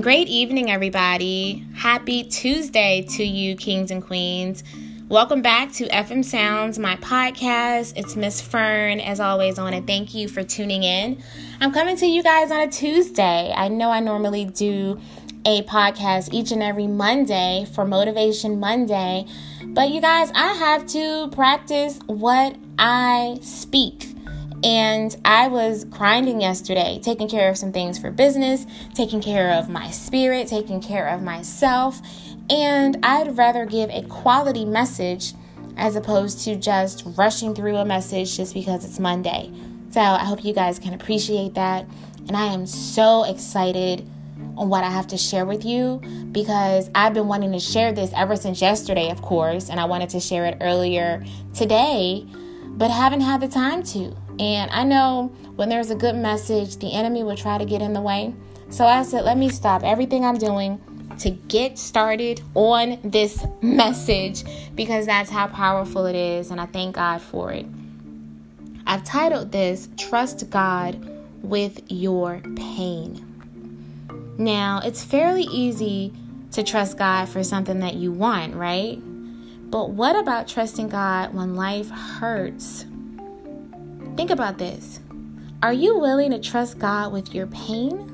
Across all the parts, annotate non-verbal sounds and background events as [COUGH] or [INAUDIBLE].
Great evening, everybody. Happy Tuesday to you, kings and queens. Welcome back to FM Sounds, my podcast. It's Miss Fern. As always, I want to thank you for tuning in. I'm coming to you guys on a Tuesday. I know I normally do a podcast each and every Monday for Motivation Monday, but you guys, I have to practice what I speak. And I was grinding yesterday, taking care of some things for business, taking care of my spirit, taking care of myself. And I'd rather give a quality message as opposed to just rushing through a message just because it's Monday. So I hope you guys can appreciate that. And I am so excited on what I have to share with you because I've been wanting to share this ever since yesterday, of course, and I wanted to share it earlier today, but haven't had the time to. And I know when there's a good message, the enemy will try to get in the way. So I said, let me stop everything I'm doing to get started on this message because that's how powerful it is. And I thank God for it. I've titled this Trust God with Your Pain. Now, it's fairly easy to trust God for something that you want, right? But what about trusting God when life hurts? Think about this. Are you willing to trust God with your pain?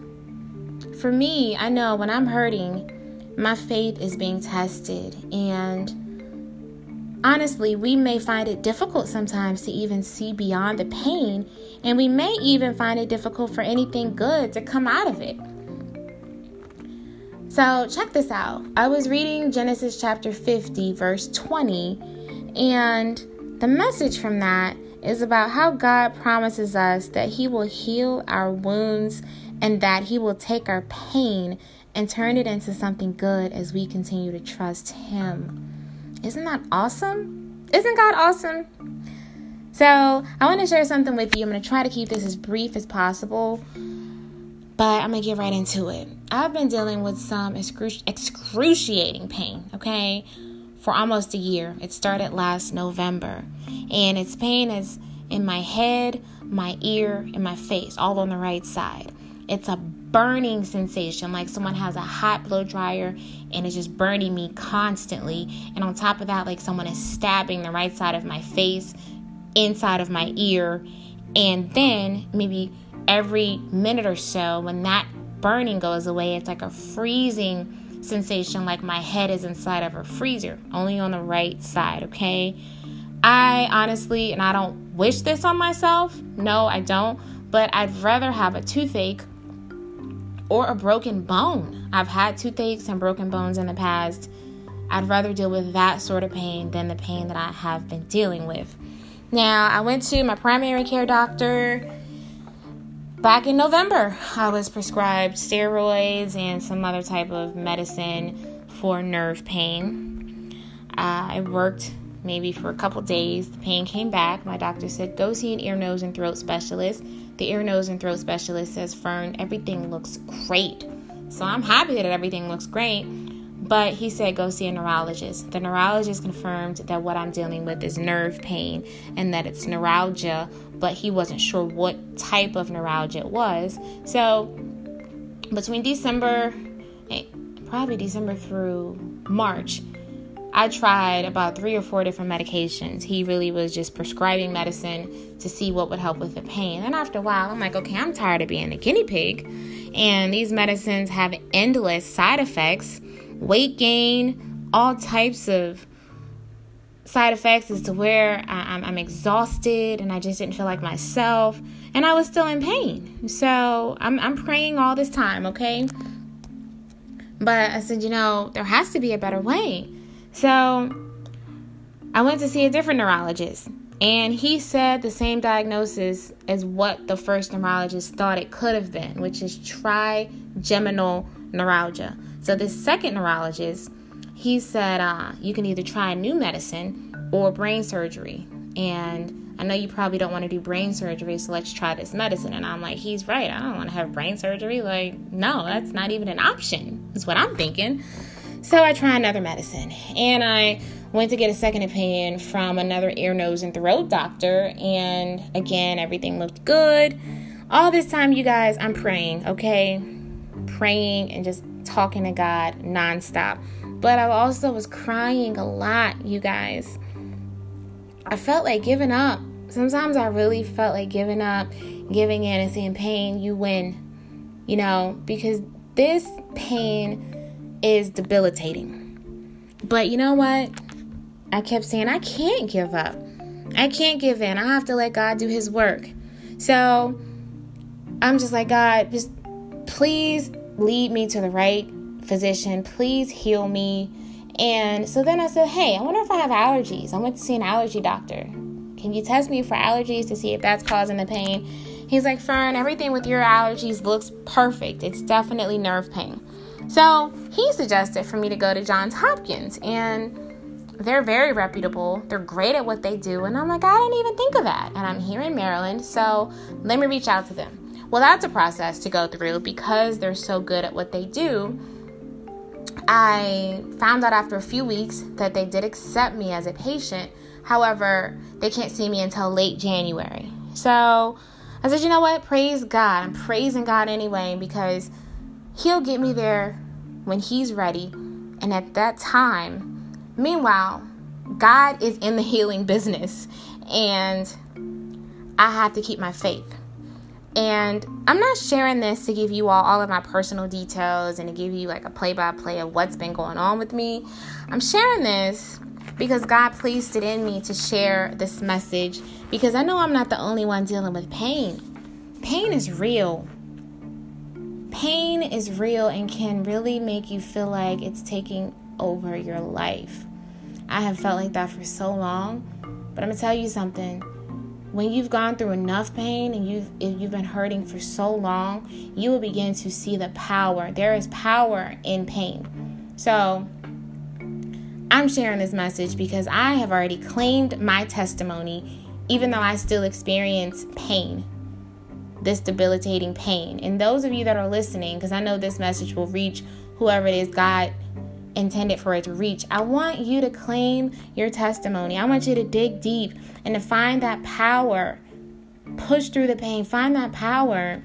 For me, I know when I'm hurting, my faith is being tested. And honestly, we may find it difficult sometimes to even see beyond the pain, and we may even find it difficult for anything good to come out of it. So, check this out. I was reading Genesis chapter 50, verse 20, and the message from that is about how God promises us that He will heal our wounds and that He will take our pain and turn it into something good as we continue to trust Him. Isn't that awesome? Isn't God awesome? So, I want to share something with you. I'm going to try to keep this as brief as possible, but I'm going to get right into it. I've been dealing with some excruci- excruciating pain, okay? For almost a year. It started last November. And its pain is in my head, my ear, and my face, all on the right side. It's a burning sensation, like someone has a hot blow dryer and it's just burning me constantly. And on top of that, like someone is stabbing the right side of my face, inside of my ear. And then maybe every minute or so, when that burning goes away, it's like a freezing sensation like my head is inside of a freezer, only on the right side, okay? I honestly, and I don't wish this on myself, no, I don't, but I'd rather have a toothache or a broken bone. I've had toothaches and broken bones in the past. I'd rather deal with that sort of pain than the pain that I have been dealing with. Now, I went to my primary care doctor back in November, I was prescribed steroids and some other type of medicine for nerve pain. Uh, I worked maybe for a couple days. The pain came back. My doctor said, Go see an ear, nose, and throat specialist. The ear, nose, and throat specialist says, Fern, everything looks great. So I'm happy that everything looks great. But he said, go see a neurologist. The neurologist confirmed that what I'm dealing with is nerve pain and that it's neuralgia, but he wasn't sure what type of neuralgia it was. So between December, eh, probably December through March, I tried about three or four different medications. He really was just prescribing medicine to see what would help with the pain. And after a while, I'm like, okay, I'm tired of being a guinea pig. And these medicines have endless side effects weight gain, all types of side effects as to where I, am exhausted and I just didn't feel like myself and I was still in pain. So I'm, I'm praying all this time, okay? But I said, you know, there has to be a better way. So I went to see a different neurologist and he said the same diagnosis as what the first neurologist thought it could have been, which is trigeminal neuralgia. So this second neurologist, he said uh, you can either try a new medicine or brain surgery. And I know you probably don't want to do brain surgery, so let's try this medicine. And I'm like, he's right. I don't want to have brain surgery. Like, no, that's not even an option. Is what I'm thinking. So I try another medicine, and I went to get a second opinion from another ear, nose, and throat doctor. And again, everything looked good. All this time, you guys, I'm praying, okay? Praying and just talking to God nonstop. But I also was crying a lot, you guys. I felt like giving up. Sometimes I really felt like giving up, giving in, and seeing pain. You win, you know, because this pain is debilitating. But you know what? I kept saying, I can't give up. I can't give in. I have to let God do His work. So I'm just like, God, just please lead me to the right physician. Please heal me. And so then I said, Hey, I wonder if I have allergies. I went to see an allergy doctor. Can you test me for allergies to see if that's causing the pain? He's like, Fern, everything with your allergies looks perfect. It's definitely nerve pain. So he suggested for me to go to Johns Hopkins. And they're very reputable. They're great at what they do. And I'm like, I didn't even think of that. And I'm here in Maryland, so let me reach out to them. Well, that's a process to go through because they're so good at what they do. I found out after a few weeks that they did accept me as a patient. However, they can't see me until late January. So I said, you know what? Praise God. I'm praising God anyway because He'll get me there when He's ready. And at that time, Meanwhile, God is in the healing business, and I have to keep my faith. And I'm not sharing this to give you all all of my personal details and to give you like a play by play of what's been going on with me. I'm sharing this because God placed it in me to share this message because I know I'm not the only one dealing with pain. Pain is real. Pain is real and can really make you feel like it's taking over your life. I have felt like that for so long. But I'm gonna tell you something. When you've gone through enough pain and you've you've been hurting for so long, you will begin to see the power. There is power in pain. So I'm sharing this message because I have already claimed my testimony, even though I still experience pain, this debilitating pain. And those of you that are listening, because I know this message will reach whoever it is God intended for it to reach. I want you to claim your testimony. I want you to dig deep and to find that power. Push through the pain, find that power.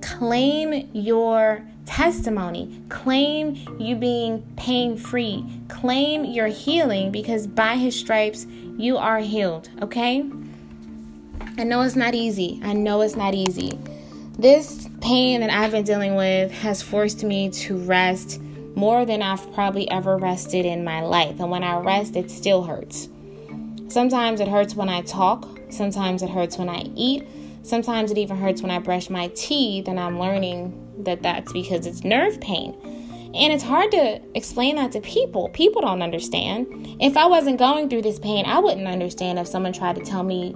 Claim your testimony. Claim you being pain free. Claim your healing because by his stripes you are healed, okay? I know it's not easy. I know it's not easy. This pain that I've been dealing with has forced me to rest more than I've probably ever rested in my life. And when I rest, it still hurts. Sometimes it hurts when I talk, sometimes it hurts when I eat, sometimes it even hurts when I brush my teeth, and I'm learning that that's because it's nerve pain. And it's hard to explain that to people. People don't understand. If I wasn't going through this pain, I wouldn't understand if someone tried to tell me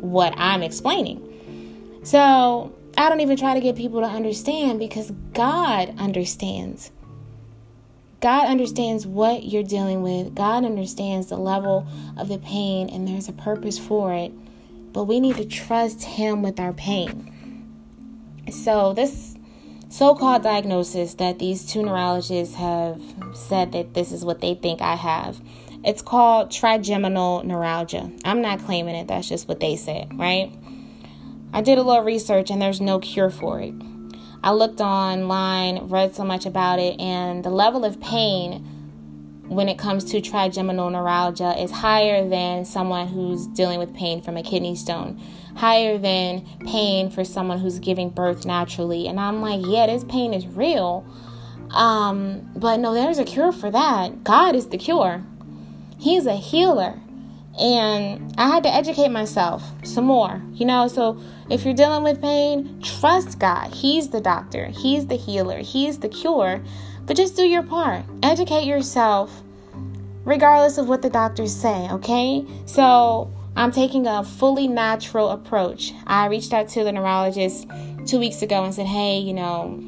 what I'm explaining. So I don't even try to get people to understand because God understands. God understands what you're dealing with. God understands the level of the pain, and there's a purpose for it. But we need to trust Him with our pain. So, this so called diagnosis that these two neurologists have said that this is what they think I have. It's called trigeminal neuralgia. I'm not claiming it, that's just what they said, right? I did a little research and there's no cure for it. I looked online, read so much about it, and the level of pain when it comes to trigeminal neuralgia is higher than someone who's dealing with pain from a kidney stone, higher than pain for someone who's giving birth naturally. And I'm like, yeah, this pain is real. Um, but no, there's a cure for that. God is the cure. He's a healer. And I had to educate myself some more, you know. So if you're dealing with pain, trust God. He's the doctor, He's the healer, He's the cure. But just do your part, educate yourself, regardless of what the doctors say, okay? So I'm taking a fully natural approach. I reached out to the neurologist two weeks ago and said, hey, you know,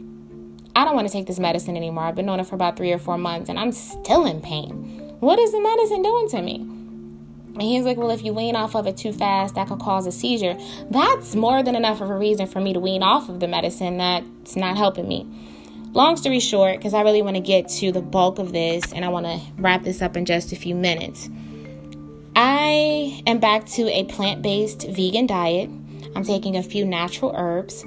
I don't want to take this medicine anymore. I've been on it for about three or four months and I'm still in pain. What is the medicine doing to me? And he's like, Well, if you wean off of it too fast, that could cause a seizure. That's more than enough of a reason for me to wean off of the medicine that's not helping me. Long story short, because I really want to get to the bulk of this and I want to wrap this up in just a few minutes. I am back to a plant based vegan diet. I'm taking a few natural herbs.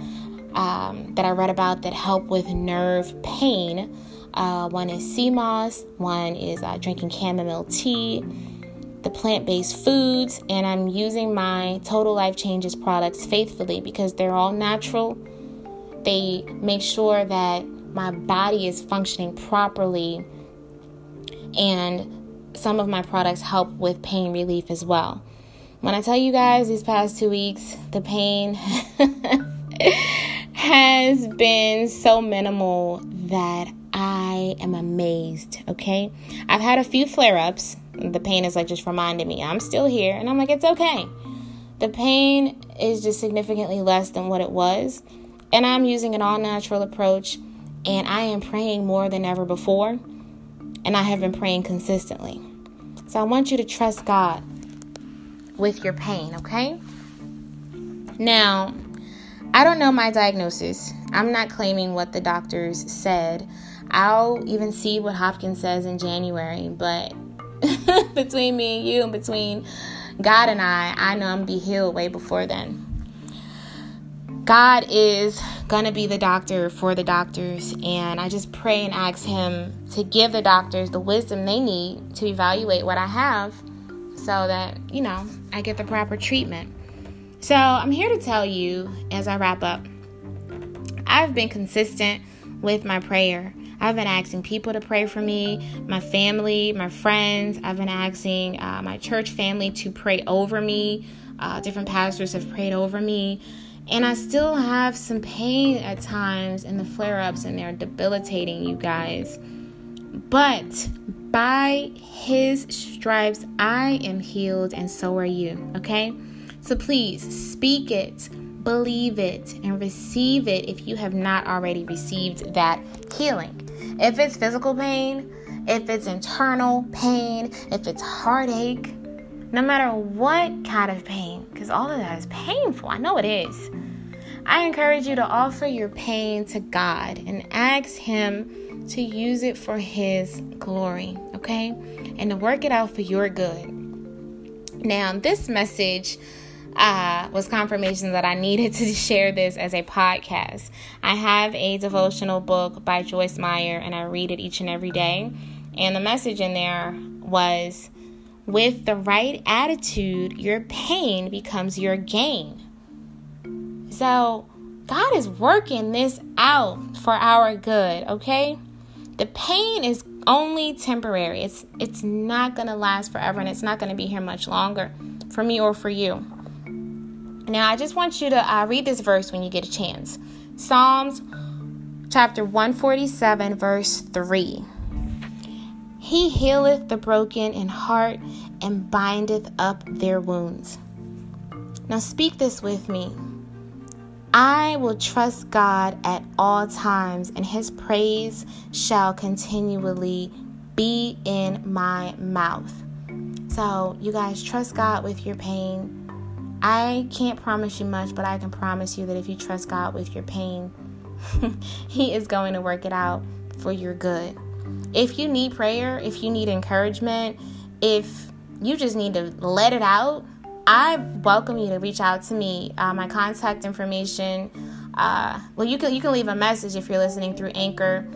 um, that I read about that help with nerve pain. Uh, one is sea moss, one is uh, drinking chamomile tea, the plant based foods, and I'm using my Total Life Changes products faithfully because they're all natural. They make sure that my body is functioning properly, and some of my products help with pain relief as well. When I tell you guys these past two weeks, the pain [LAUGHS] has been so minimal that I am amazed, okay? I've had a few flare ups. The pain is like just reminding me I'm still here, and I'm like, it's okay. The pain is just significantly less than what it was, and I'm using an all natural approach, and I am praying more than ever before, and I have been praying consistently. So I want you to trust God with your pain, okay? Now, I don't know my diagnosis. I'm not claiming what the doctors said. I'll even see what Hopkins says in January, but [LAUGHS] between me and you and between God and I, I know I'm gonna be healed way before then. God is gonna be the doctor for the doctors, and I just pray and ask Him to give the doctors the wisdom they need to evaluate what I have so that, you know, I get the proper treatment. So I'm here to tell you as I wrap up I've been consistent with my prayer. I've been asking people to pray for me, my family, my friends. I've been asking uh, my church family to pray over me. Uh, different pastors have prayed over me. And I still have some pain at times in the flare ups, and they're debilitating, you guys. But by his stripes, I am healed, and so are you. Okay? So please speak it, believe it, and receive it if you have not already received that healing. If it's physical pain, if it's internal pain, if it's heartache, no matter what kind of pain, because all of that is painful. I know it is. I encourage you to offer your pain to God and ask Him to use it for His glory, okay? And to work it out for your good. Now, this message uh, was confirmation that I needed to [LAUGHS] share this as a podcast. I have a devotional book by Joyce Meyer, and I read it each and every day. And the message in there was with the right attitude, your pain becomes your gain. So, God is working this out for our good, okay? The pain is only temporary. It's it's not going to last forever and it's not going to be here much longer for me or for you. Now, I just want you to uh, read this verse when you get a chance. Psalms chapter 147 verse 3. He healeth the broken in heart and bindeth up their wounds. Now speak this with me. I will trust God at all times, and his praise shall continually be in my mouth. So, you guys, trust God with your pain. I can't promise you much, but I can promise you that if you trust God with your pain, [LAUGHS] He is going to work it out for your good. If you need prayer, if you need encouragement, if you just need to let it out, I welcome you to reach out to me. Uh, my contact information. Uh, well, you can you can leave a message if you're listening through Anchor.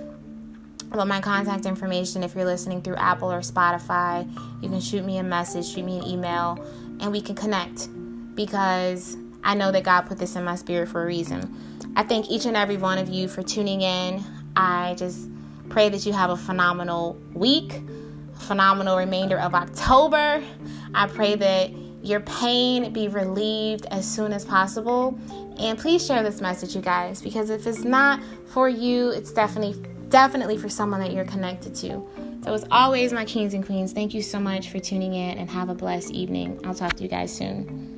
But my contact information, if you're listening through Apple or Spotify, you can shoot me a message, shoot me an email, and we can connect. Because I know that God put this in my spirit for a reason. I thank each and every one of you for tuning in. I just pray that you have a phenomenal week, phenomenal remainder of October. I pray that your pain be relieved as soon as possible. And please share this message, you guys, because if it's not for you, it's definitely definitely for someone that you're connected to. So as always, my kings and queens, thank you so much for tuning in and have a blessed evening. I'll talk to you guys soon.